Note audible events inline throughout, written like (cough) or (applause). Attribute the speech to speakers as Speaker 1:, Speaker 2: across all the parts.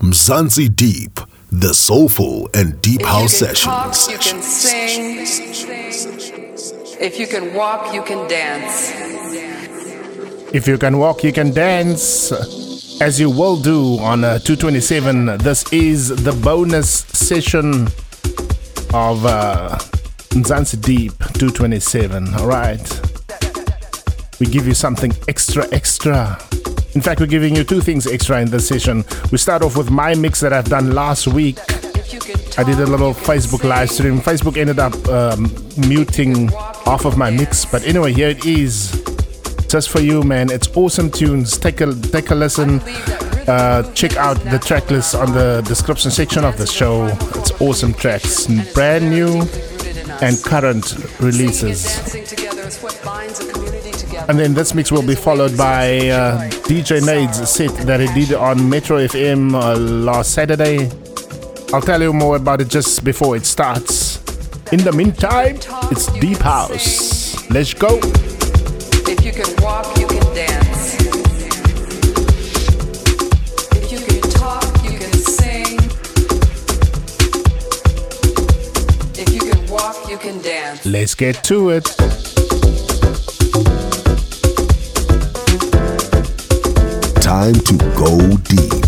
Speaker 1: Mzansi Deep, the soulful and deep house
Speaker 2: if you can
Speaker 1: sessions.
Speaker 2: Talk, you can sing. If you can walk, you can dance.
Speaker 3: If you can walk, you can dance. As you will do on uh, 227. This is the bonus session of uh, Mzansi Deep 227. All right. We give you something extra, extra. In fact, we're giving you two things extra in this session. We start off with my mix that I've done last week. I did a little Facebook live stream. Facebook ended up um, muting half of my mix, but anyway, here it is. Just for you, man. It's awesome tunes. Take a take a listen. Uh, check out the track list on the description section of the show. It's awesome tracks, brand new and current releases.
Speaker 2: Dancing together is what binds a community together.
Speaker 3: And then this mix will be followed by uh, DJ Nade's set that he did on Metro FM uh, last Saturday. I'll tell you more about it just before it starts. In the meantime, it's Deep House. Let's go.
Speaker 2: If you can walk, you can dance. If you can talk, you can sing. If you can walk, you can dance.
Speaker 3: Let's get to it.
Speaker 1: Time to go deep.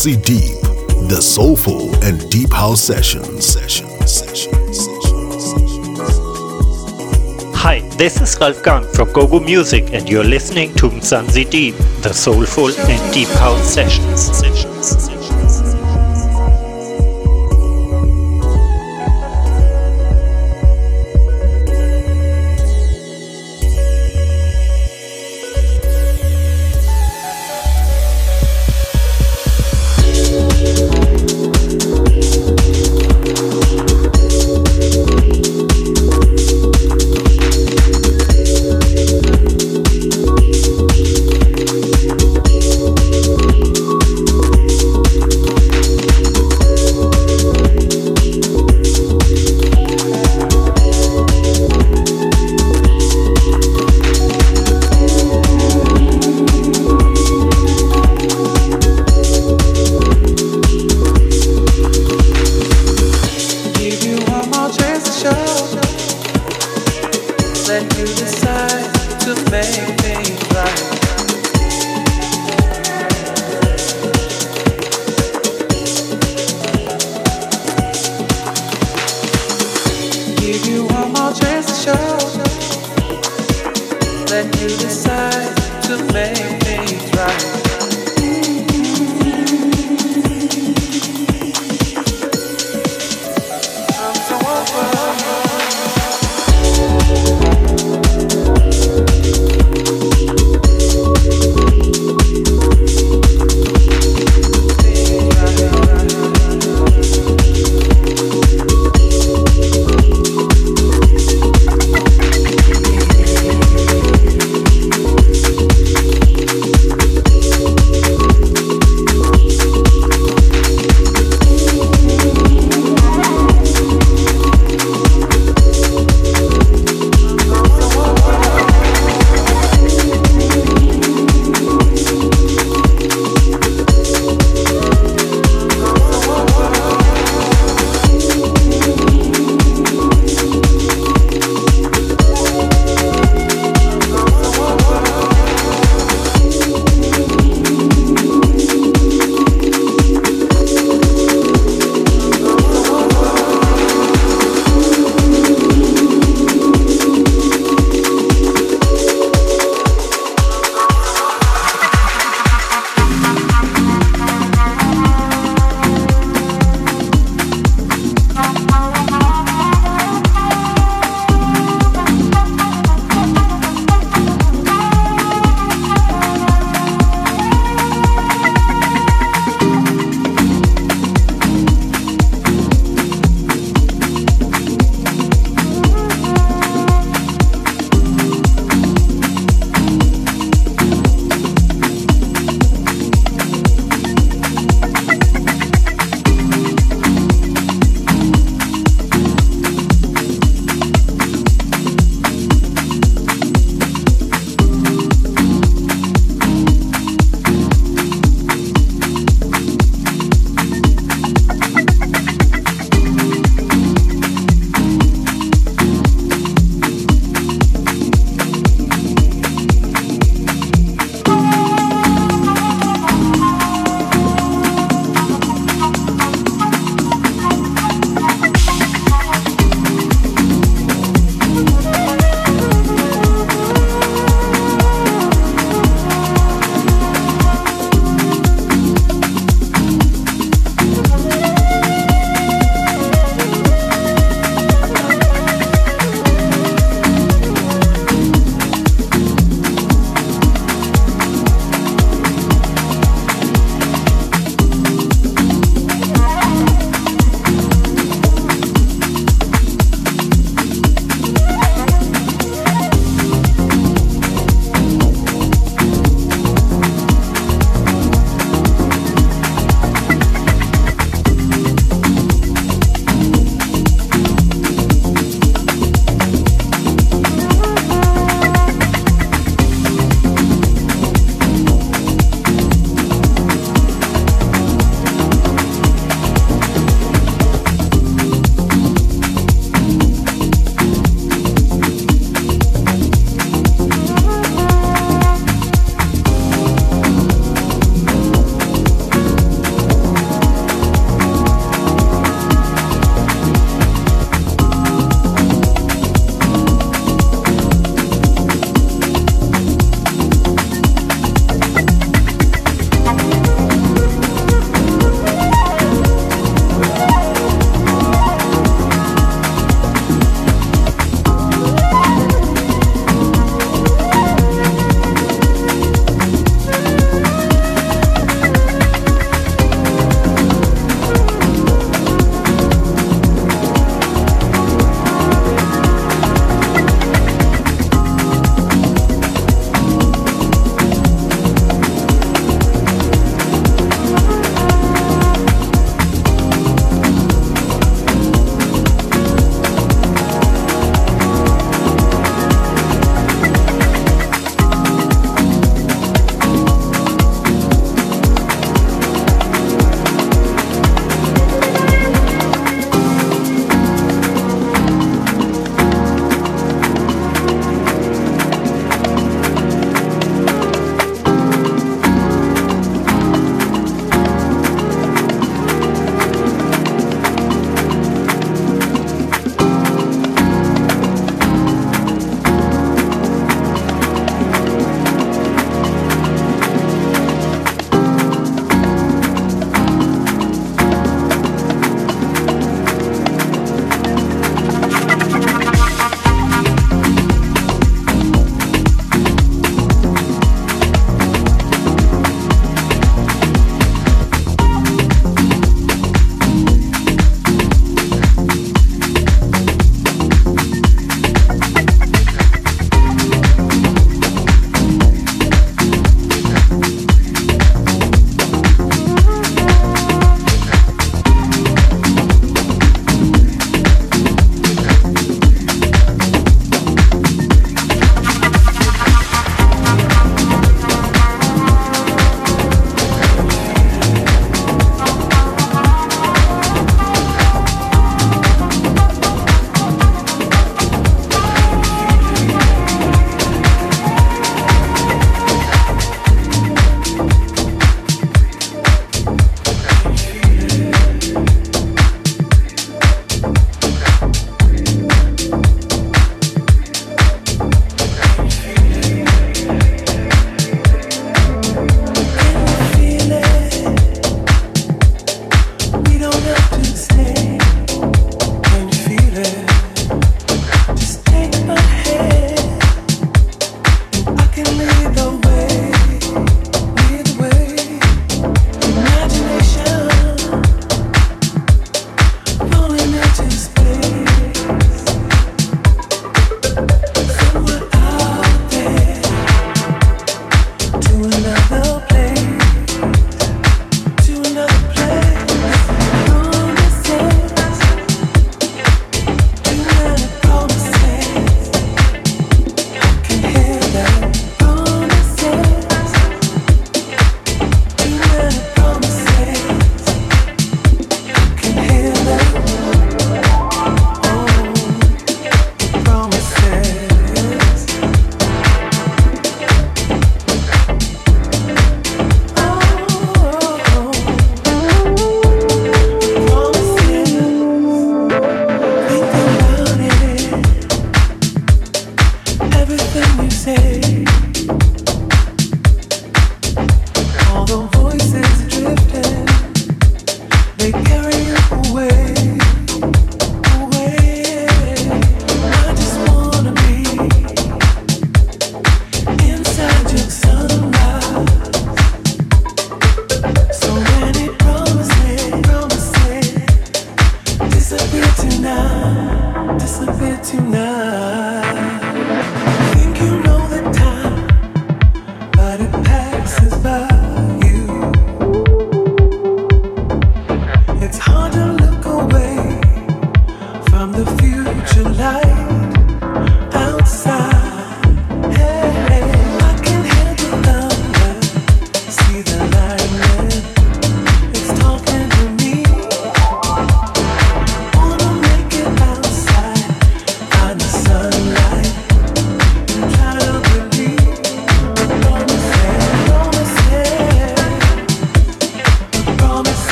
Speaker 1: Mzansi Deep, the soulful and deep house sessions. Sessions. Sessions.
Speaker 4: Hi, this is Gang from Gogo Music, and you're listening to Mzansi Deep, the soulful and deep house sessions.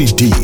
Speaker 1: Mzansi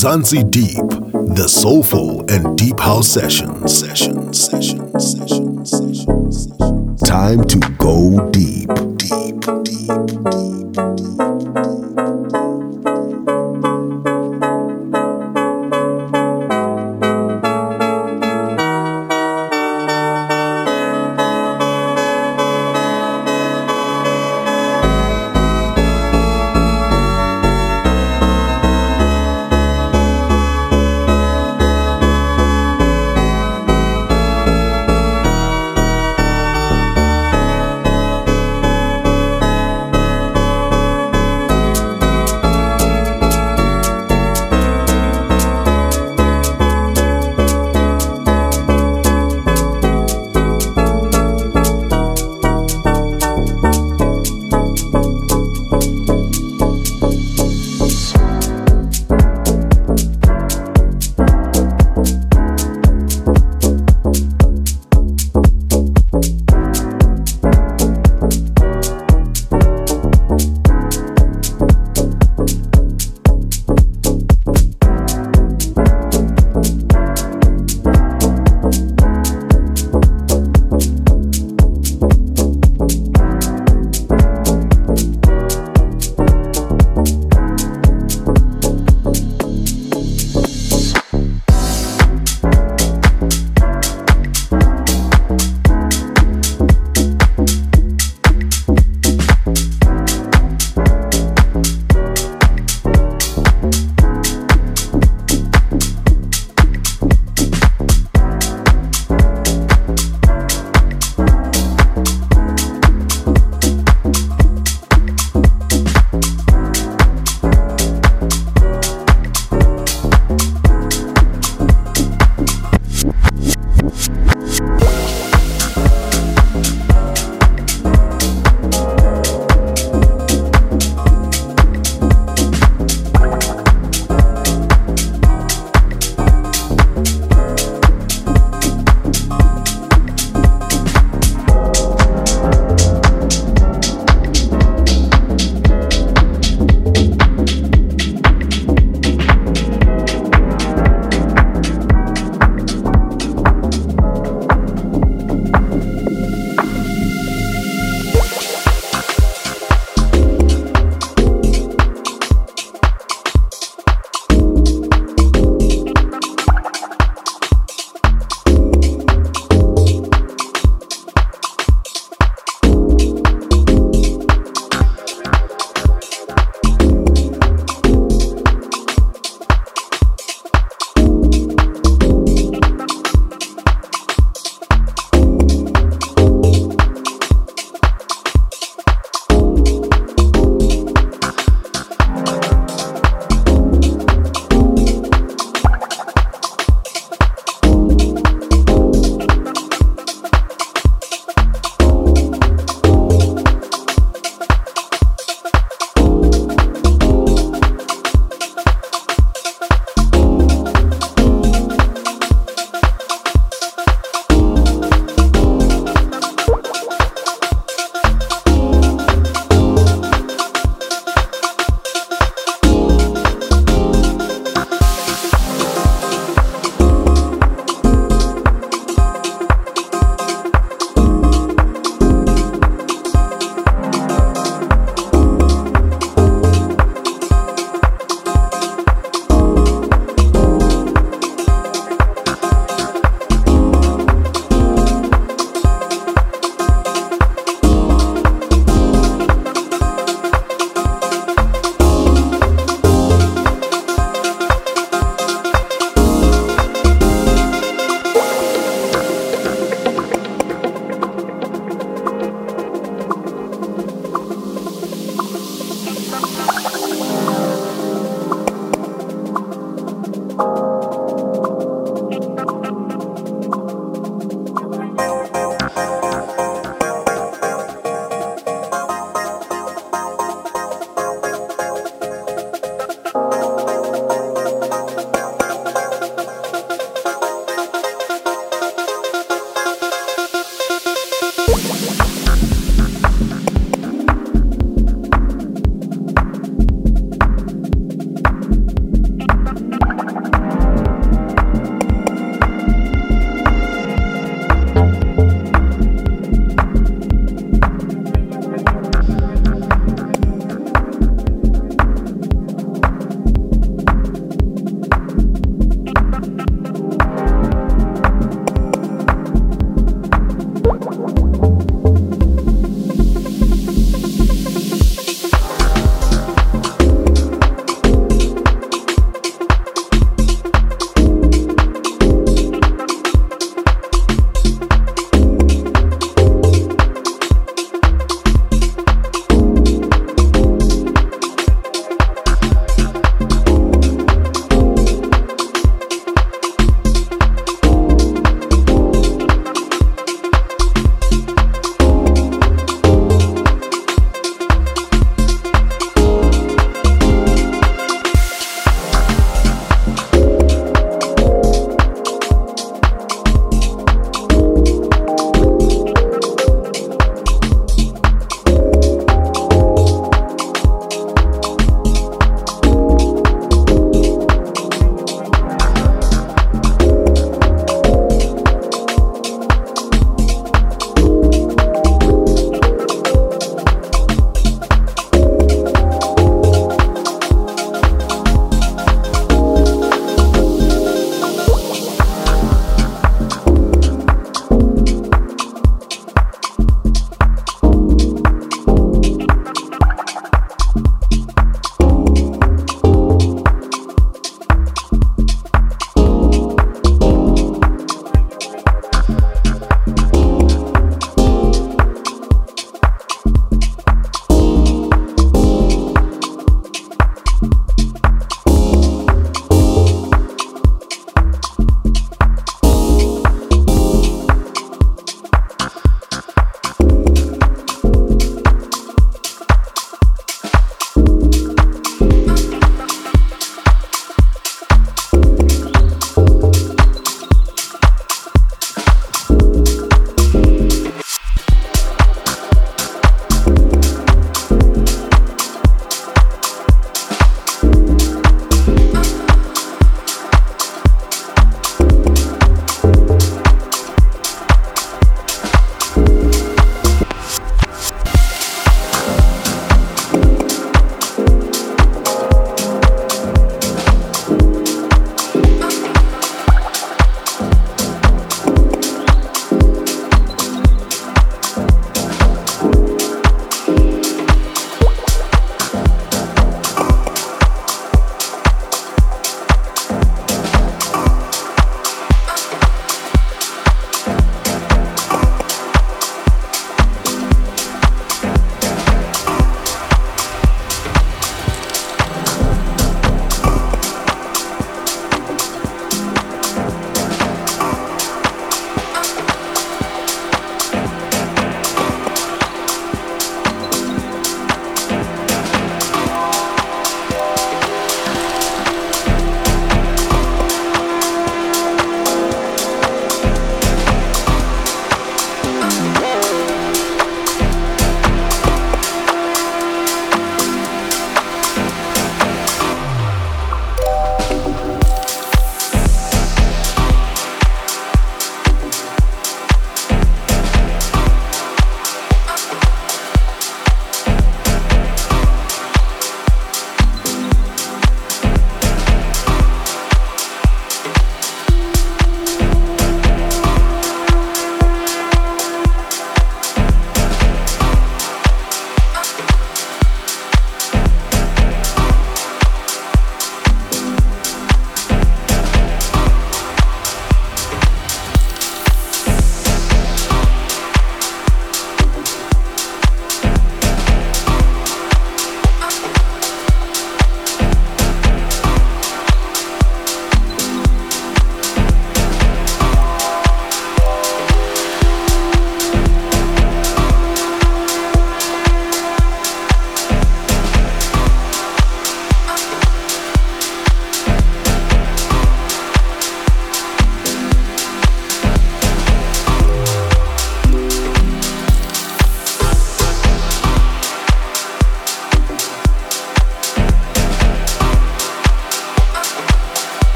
Speaker 1: Mzansi Deep, the soulful and deep house sessions. Sessions, sessions, sessions, sessions. Time to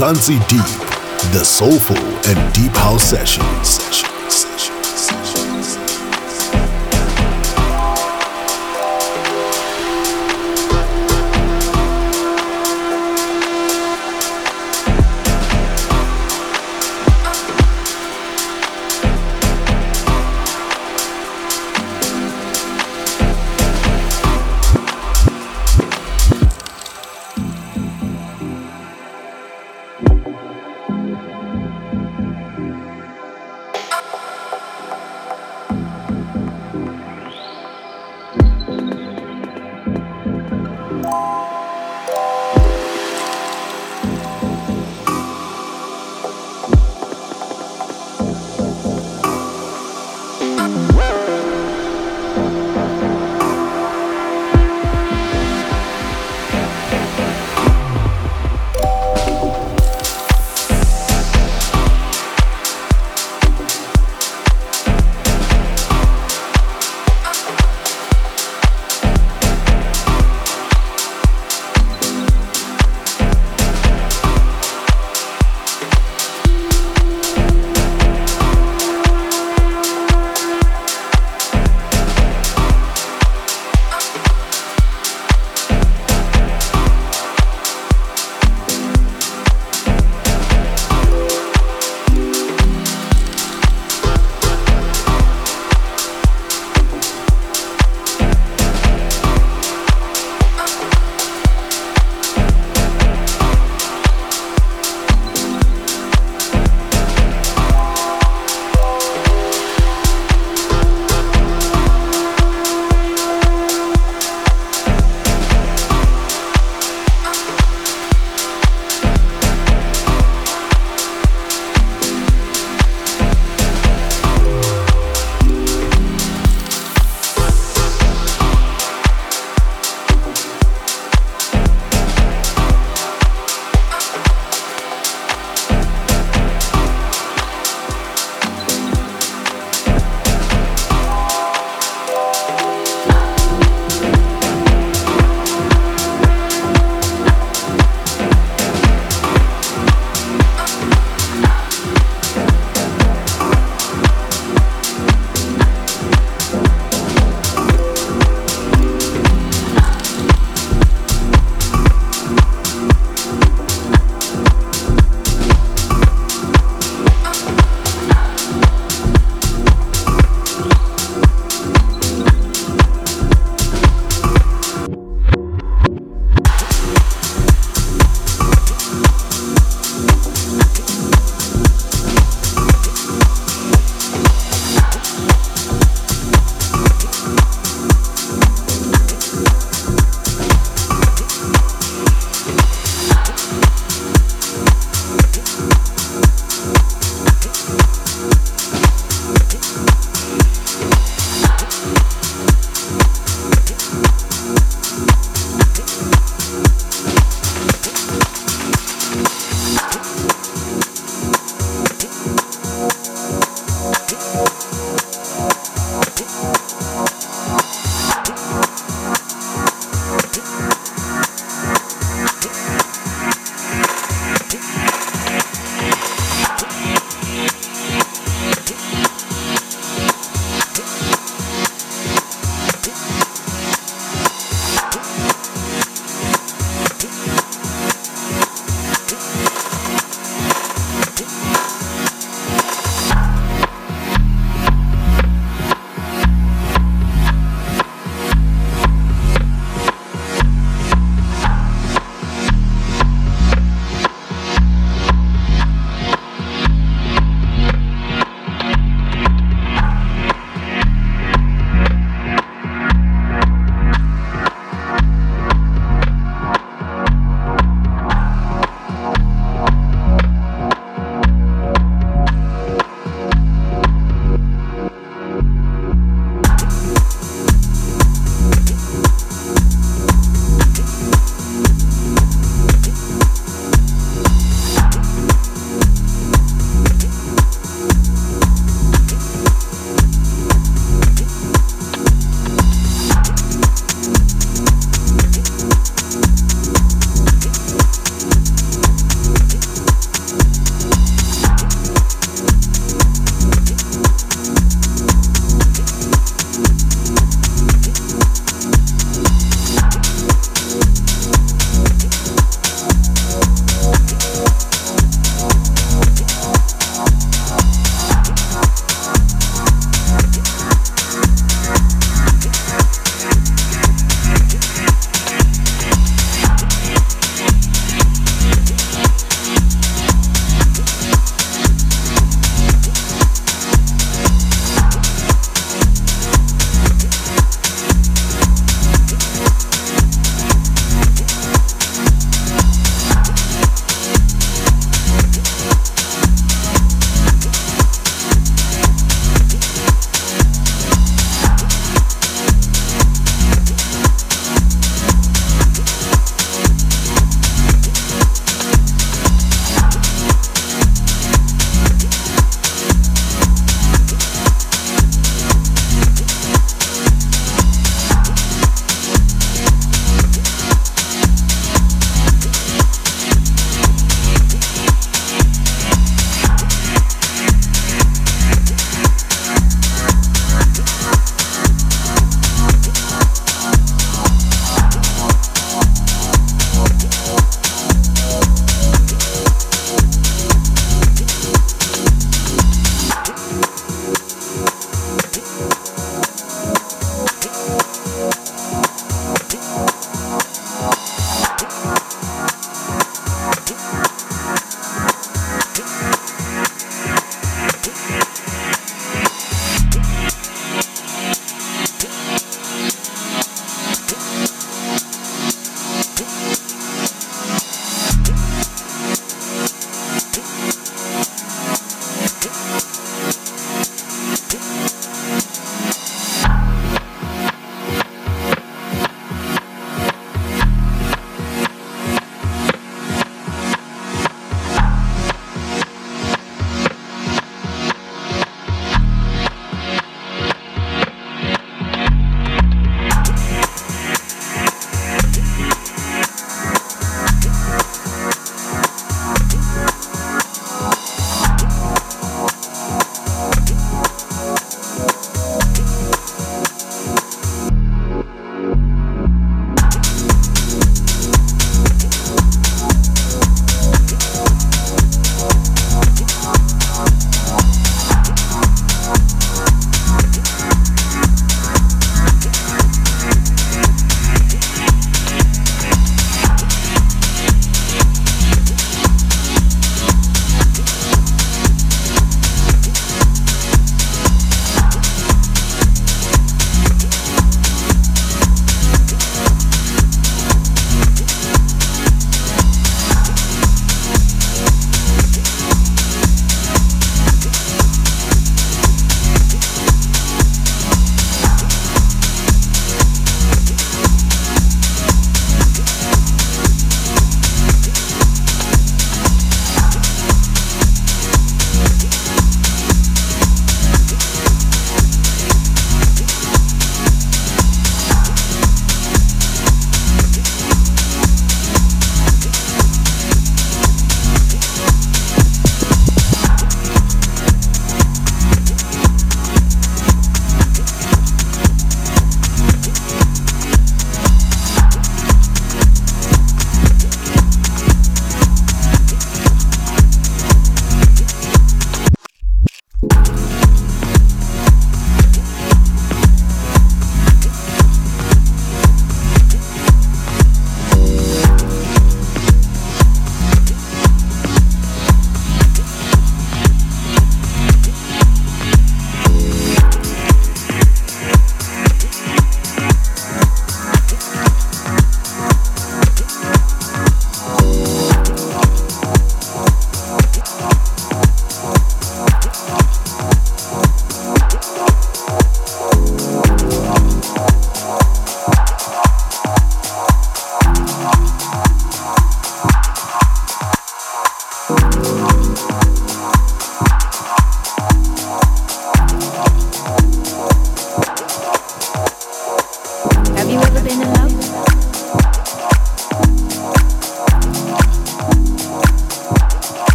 Speaker 1: Mzansi Deep, the soulful and deep house sessions,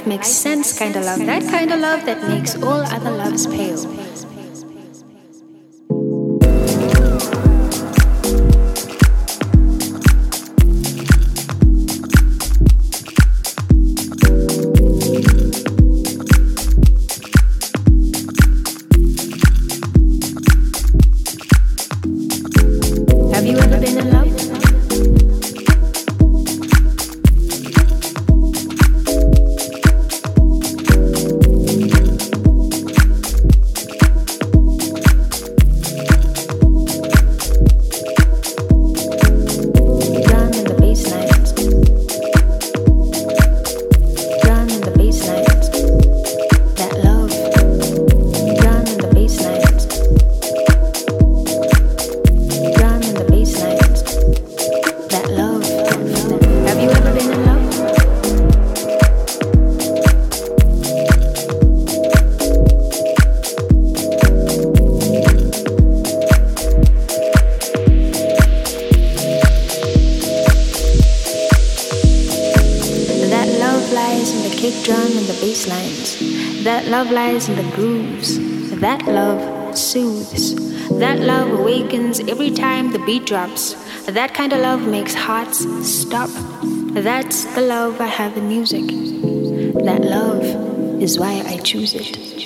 Speaker 5: life makes sense kind of love, that kind of love that makes all other loves pale. Beat drops. That kind of love makes hearts stop. That's the love I have in music. That love is why I choose it.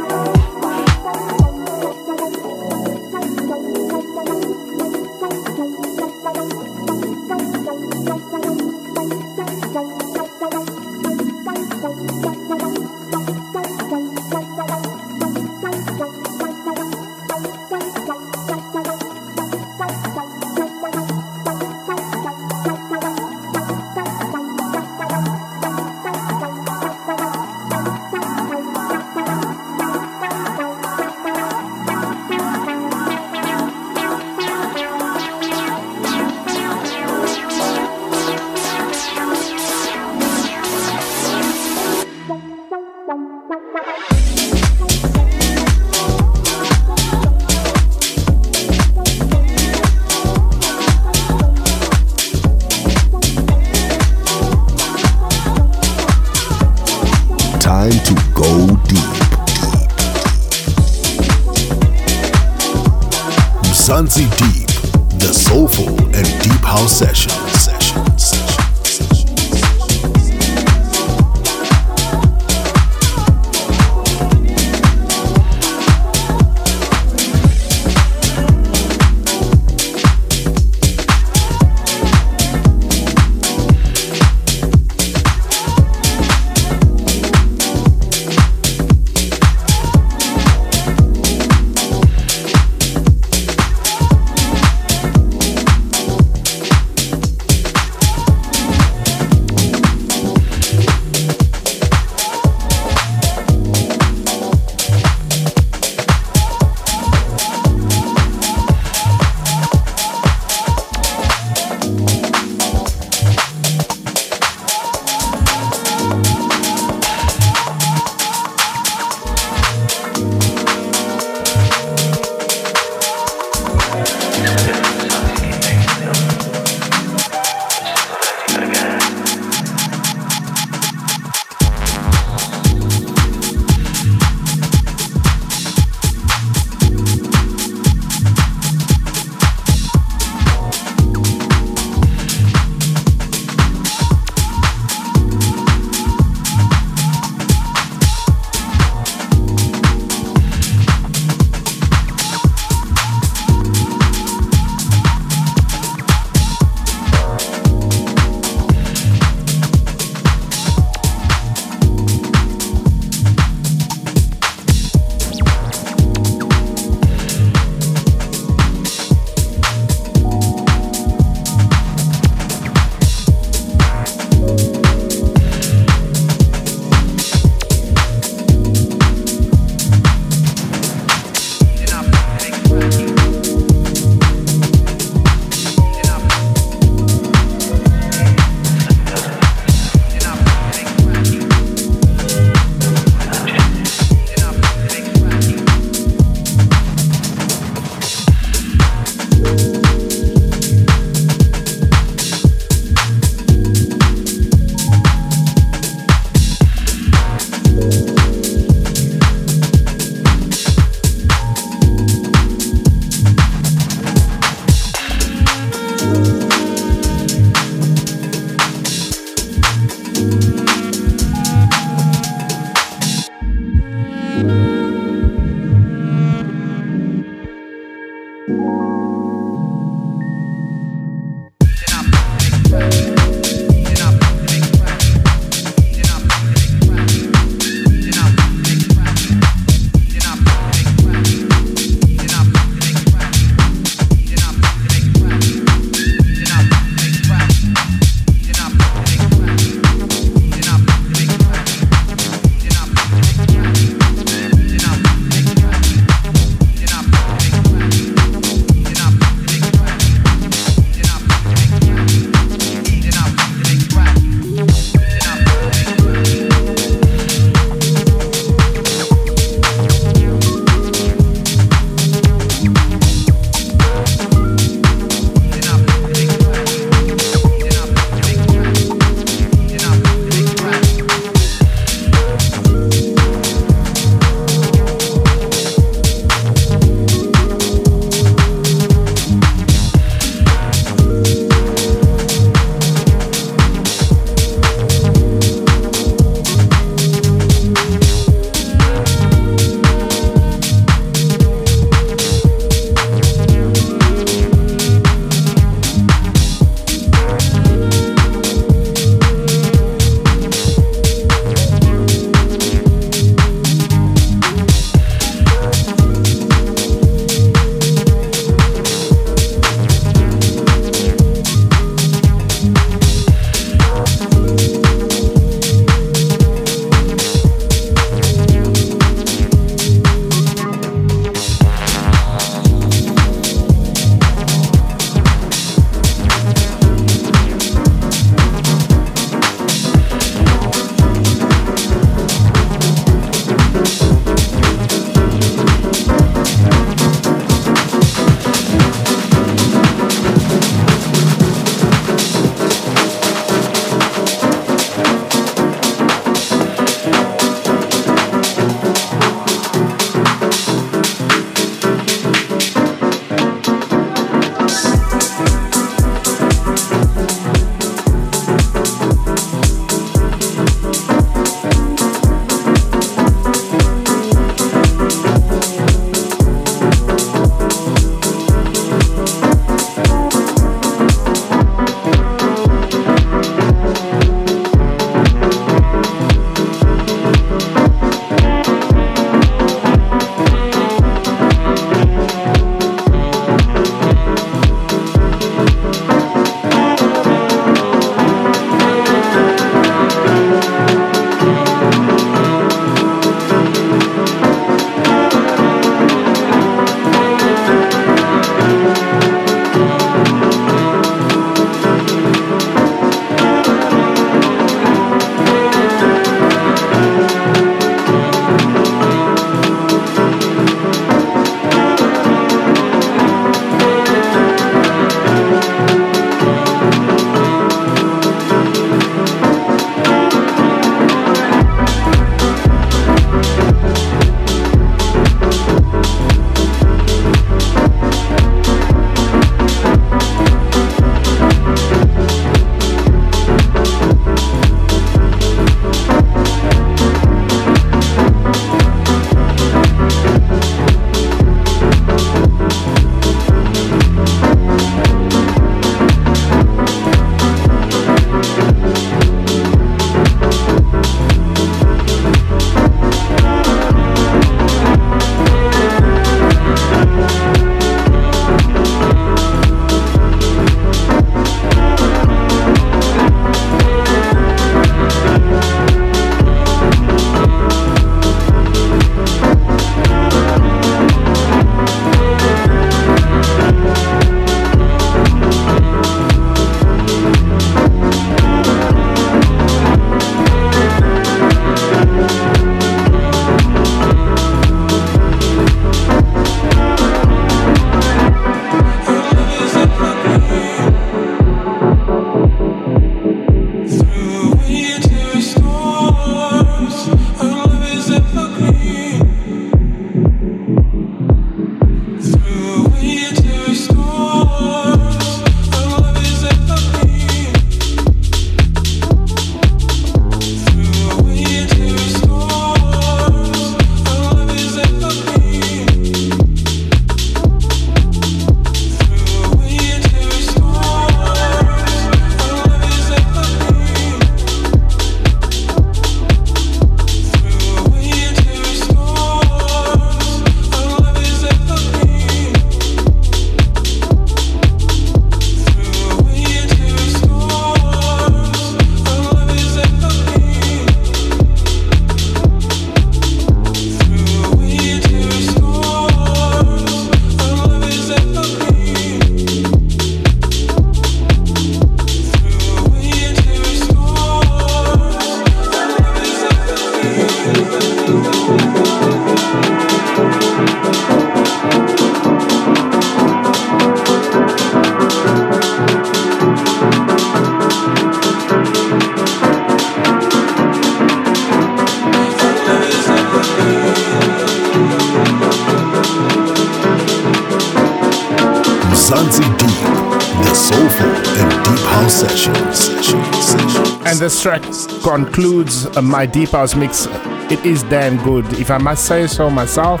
Speaker 3: This track concludes uh, my deep house mix. It is damn good, if I must say so myself.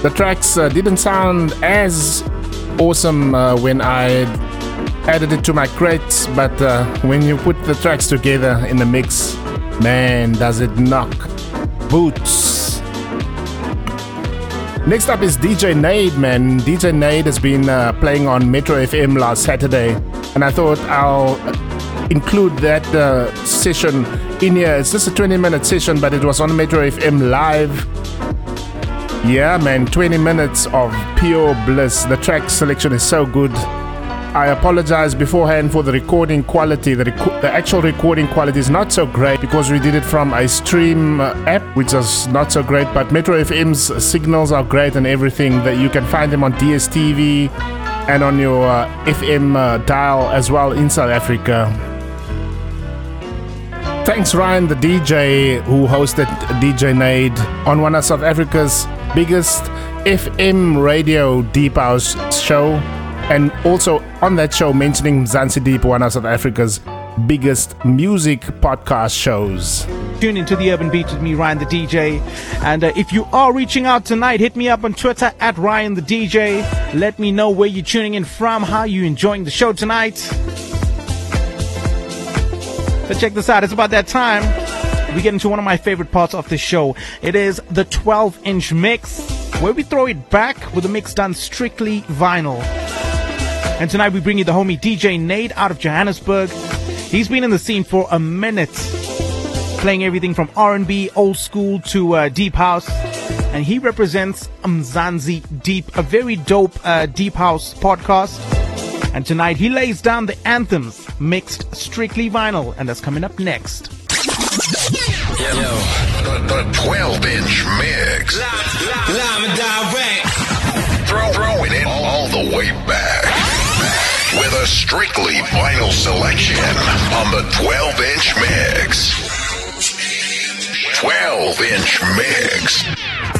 Speaker 3: The tracks uh, didn't sound as awesome uh, when I added it to my crates, but uh, when you put the tracks together in the mix, man, does it knock boots. Next up is DJ Naid, man. DJ Naid has been uh, playing on Metro FM last Saturday, and I thought I'll include that uh, session in here. It's just a 20 minute session, but it was on Metro FM live. Yeah, man, 20 minutes of pure bliss. The track selection is so good. I apologize beforehand for the recording quality. The, rec- the actual recording quality is not so great because we did it from a stream uh, app, which is not so great. But Metro FM's signals are great and everything. That you can find them on DSTV and on your uh, FM uh, dial as well in South Africa. Thanks, Ryan, the DJ who hosted DJ Naid on one of South Africa's biggest FM radio deep house show and also on that show mentioning Mzansi Deep, one of South Africa's biggest music podcast shows.
Speaker 6: Tune into the Urban Beat with me, Ryan the DJ. And uh, if you are reaching out tonight, hit me up on Twitter at Ryan the DJ. Let me know where you're tuning in from, how you enjoying the show tonight. But check this out, it's about that time. We get into one of my favorite parts of the show. It is the 12 inch mix, where we throw it back with a mix done strictly vinyl. And tonight we bring you the homie DJ Naid out of Johannesburg. He's been in the scene for a minute, playing everything from R&B, old school to uh, deep house. And he represents Mzansi Deep, a very dope uh, deep house podcast. And tonight he lays down the anthems mixed strictly vinyl, and that's coming up next.
Speaker 7: Yo, the, the 12 inch mix.
Speaker 8: Live, live and direct.
Speaker 7: Throw, throwing it all, all the way back with a strictly vinyl selection on the 12 inch mix. 12 inch mix.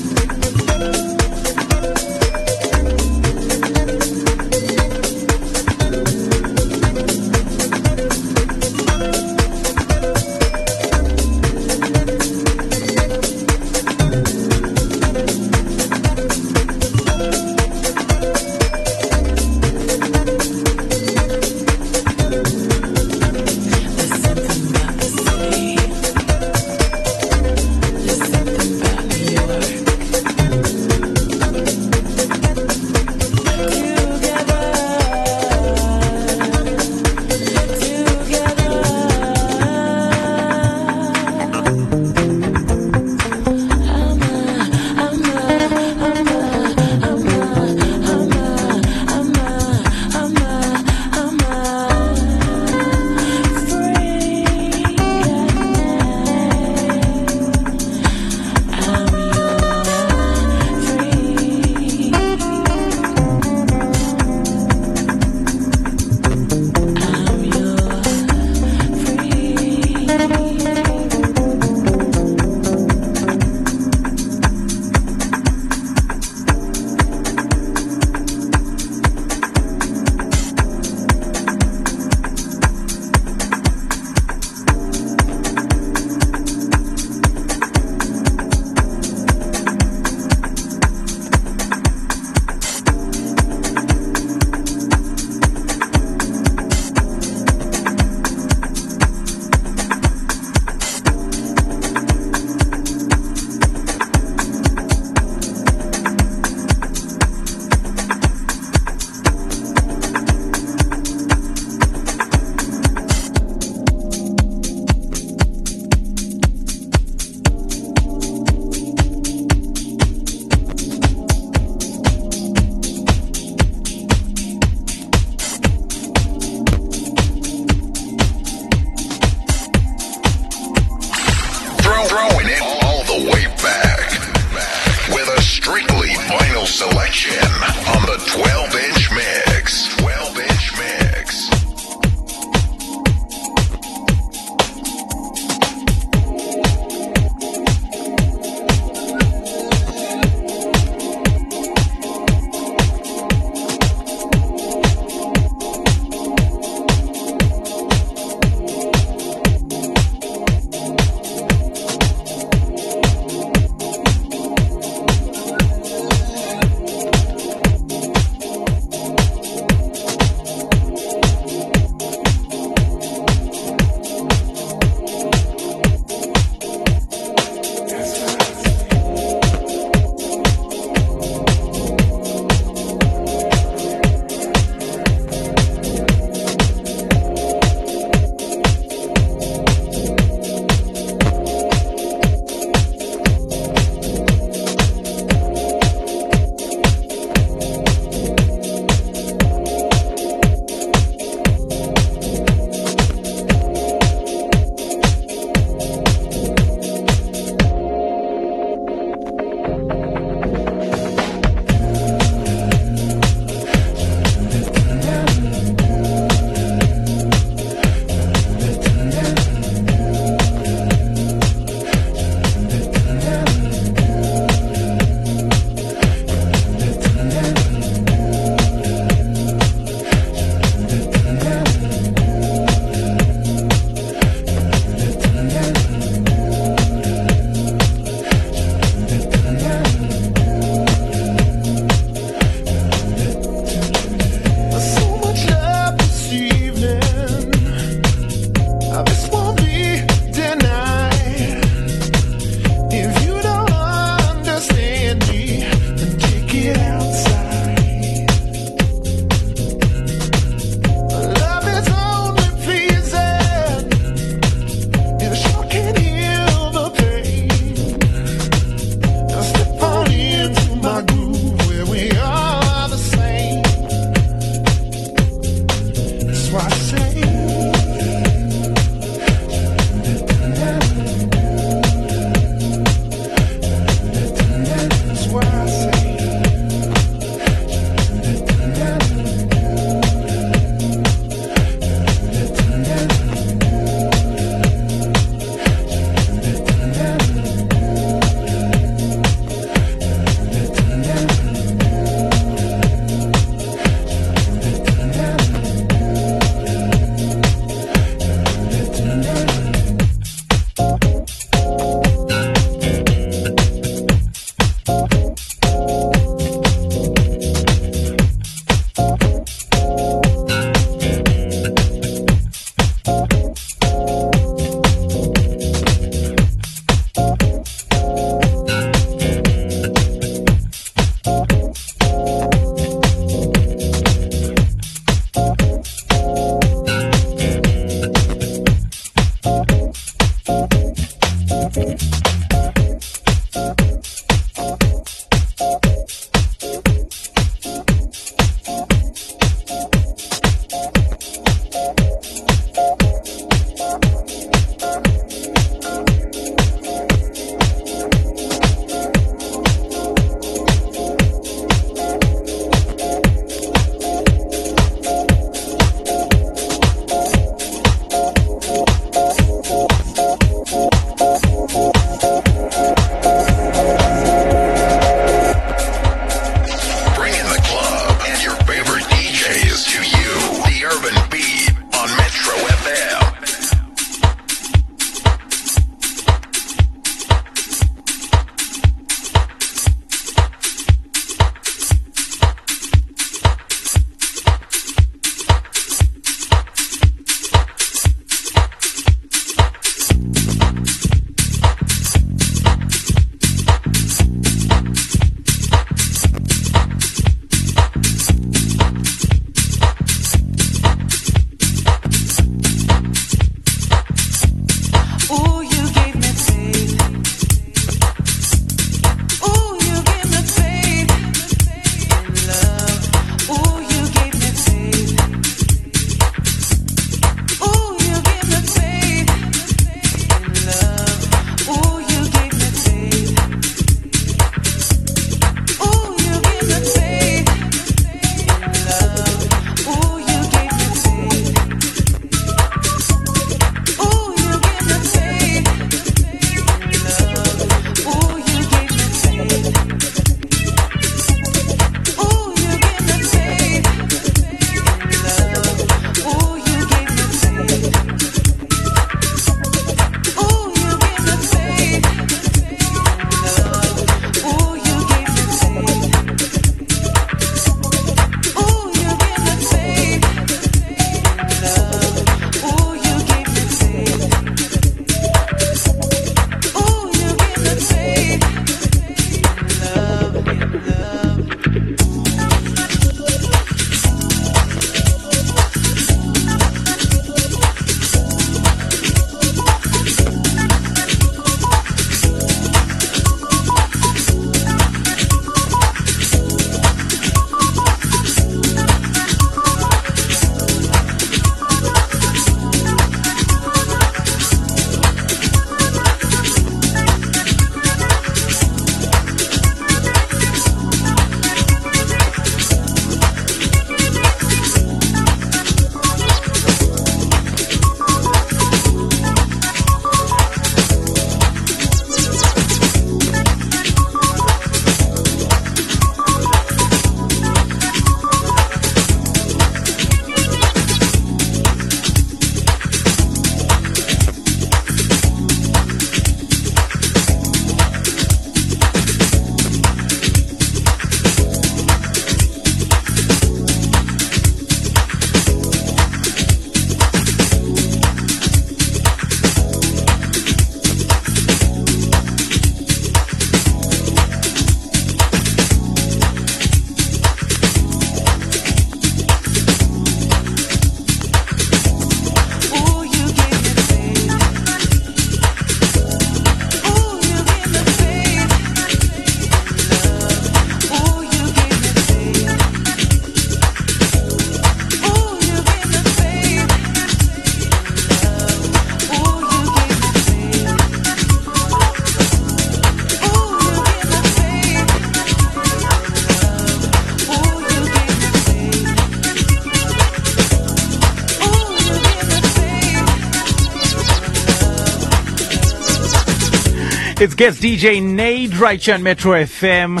Speaker 6: It's guest DJ Naid right here on Metro FM.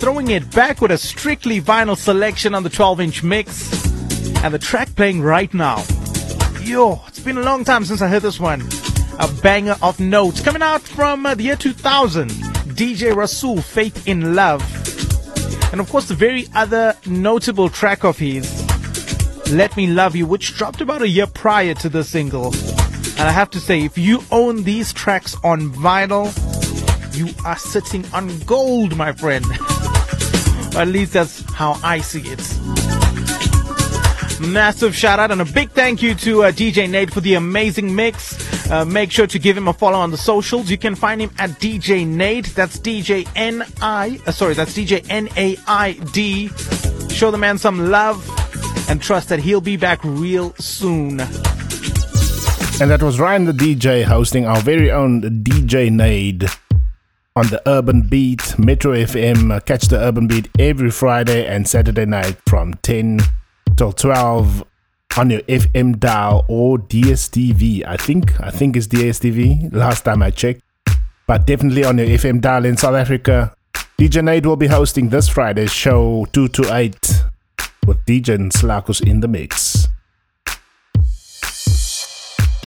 Speaker 6: Throwing it back with a strictly vinyl selection on the 12 inch mix. And the track playing right now. Yo, it's been a long time since I heard this one. A banger of notes coming out from uh, the year 2000. DJ Rasul, Faith in Love. And of course, the very other notable track of his, Let Me Love You, which dropped about a year prior to the single. And I have to say, if you own these tracks on vinyl, you are sitting on gold, my friend. (laughs) at least that's how I see it. Massive shout out and a big thank you to uh, DJ Naid for the amazing mix. Uh, make sure to give him a follow on the socials. You can find him at DJ Naid. That's DJ N I. Uh, sorry, that's DJ N A I D. Show the man some love and trust that he'll be back real soon.
Speaker 3: And that was Ryan the DJ hosting our very own DJ Naid on the Urban Beat, Metro FM. Uh, Catch the Urban Beat every Friday and Saturday night from 10 till 12 on your FM dial or DSTV. I think I think it's DSTV. Last time I checked, but definitely on your FM dial in South Africa. DJ Nade will be hosting this Friday's show 2 to 8 with DJ Slakus in the mix.